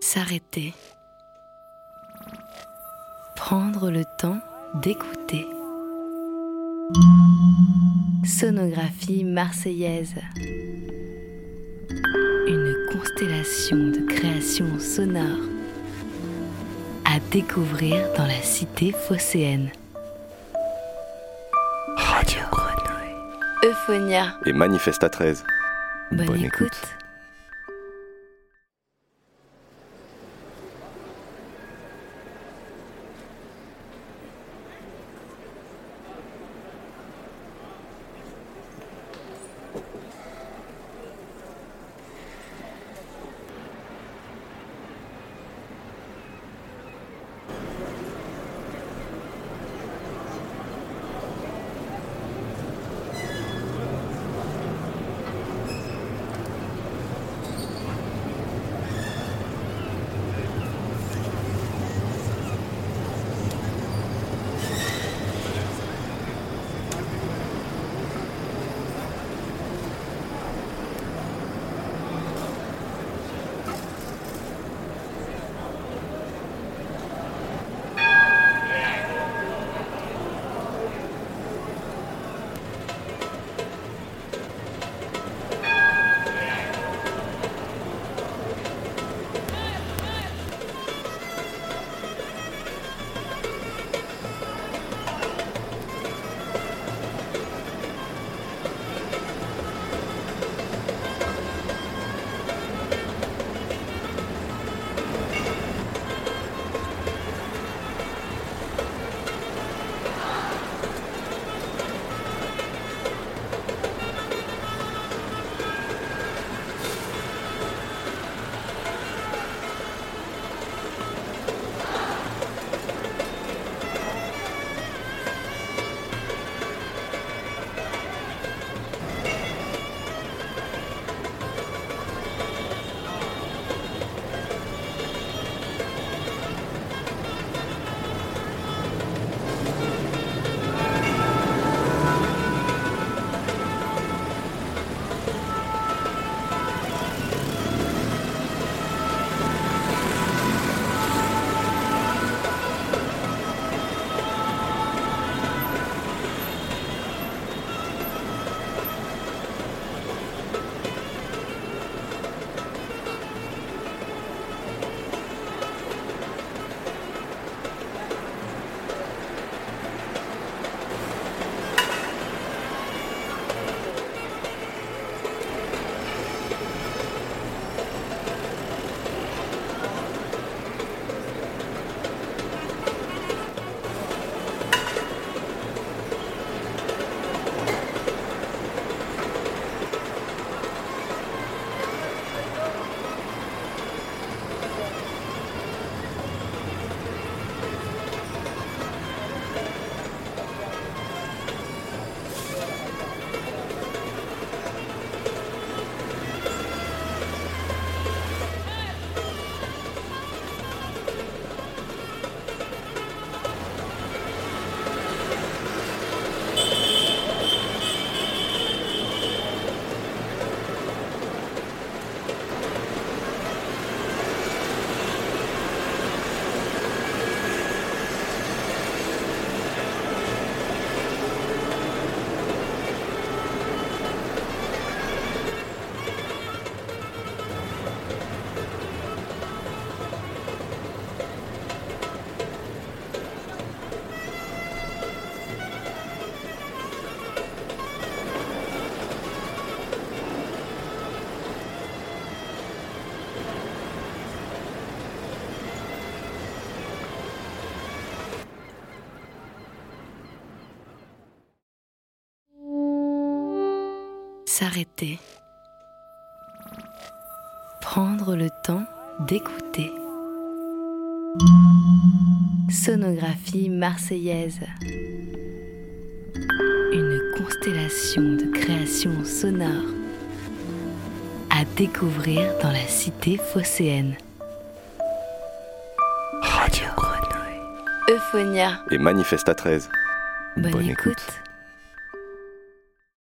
S'arrêter. Prendre le temps d'écouter. Sonographie marseillaise. Une constellation de créations sonores à découvrir dans la cité phocéenne. Radio Grenouille. Euphonia. Et Manifesta 13. Bonne, écoute. S'arrêter. Prendre le temps d'écouter. Sonographie marseillaise. Une constellation de créations sonores à découvrir dans la cité phocéenne. Radio Grenouille. Euphonia. Et Manifesta 13. Bonne, écoute.